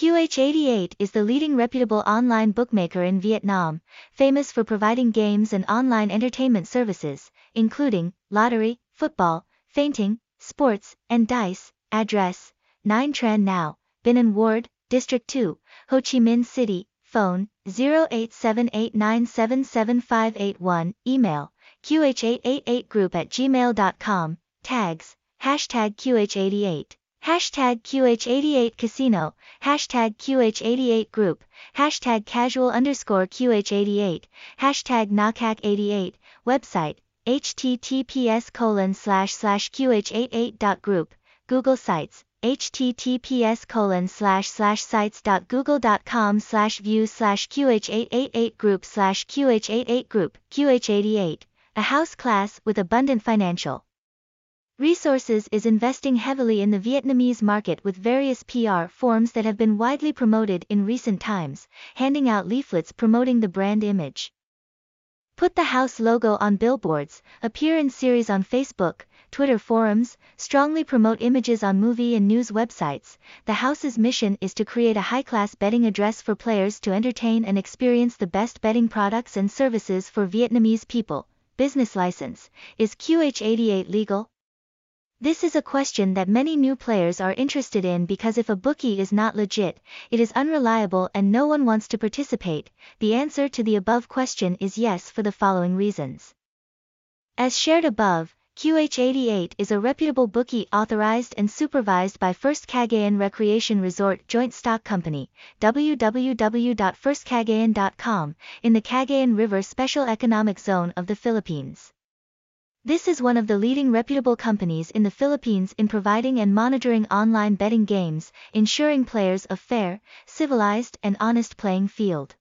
QH88 is the leading reputable online bookmaker in Vietnam, famous for providing games and online entertainment services, including lottery, football, feinting, sports, and dice. Address 9 Tran Nao, Binh An Ward, District 2, Ho Chi Minh City, phone 0878977581, email qh888group at gmail.com, tags, hashtag QH88. Hashtag QH88 Casino, hashtag QH88 Group, hashtag casual underscore QH88, hashtag nhacaqh88, website, https colon slash slash QH88.group, Google Sites, https colon slash slash sites.google.com slash view slash QH888 group slash QH88 group, QH88, a house class with abundant financial Resources is investing heavily in the Vietnamese market with various PR forms that have been widely promoted in recent times, handing out leaflets promoting the brand image. Put the house logo on billboards, appear in series on Facebook, Twitter forums, strongly promote images on movie and news websites. The house's mission is to create a high-class betting address for players to entertain and experience the best betting products and services for Vietnamese people. Business license. Is QH88 legal? This is a question that many new players are interested in because if a bookie is not legit, it is unreliable and no one wants to participate. The answer to the above question is yes for the following reasons. As shared above, QH88 is a reputable bookie authorized and supervised by First Cagayan Recreation Resort Joint Stock Company, www.firstcagayan.com, in the Cagayan River Special Economic Zone of the Philippines. This is one of the leading reputable companies in the Philippines in providing and monitoring online betting games, ensuring players a fair, civilized and honest playing field.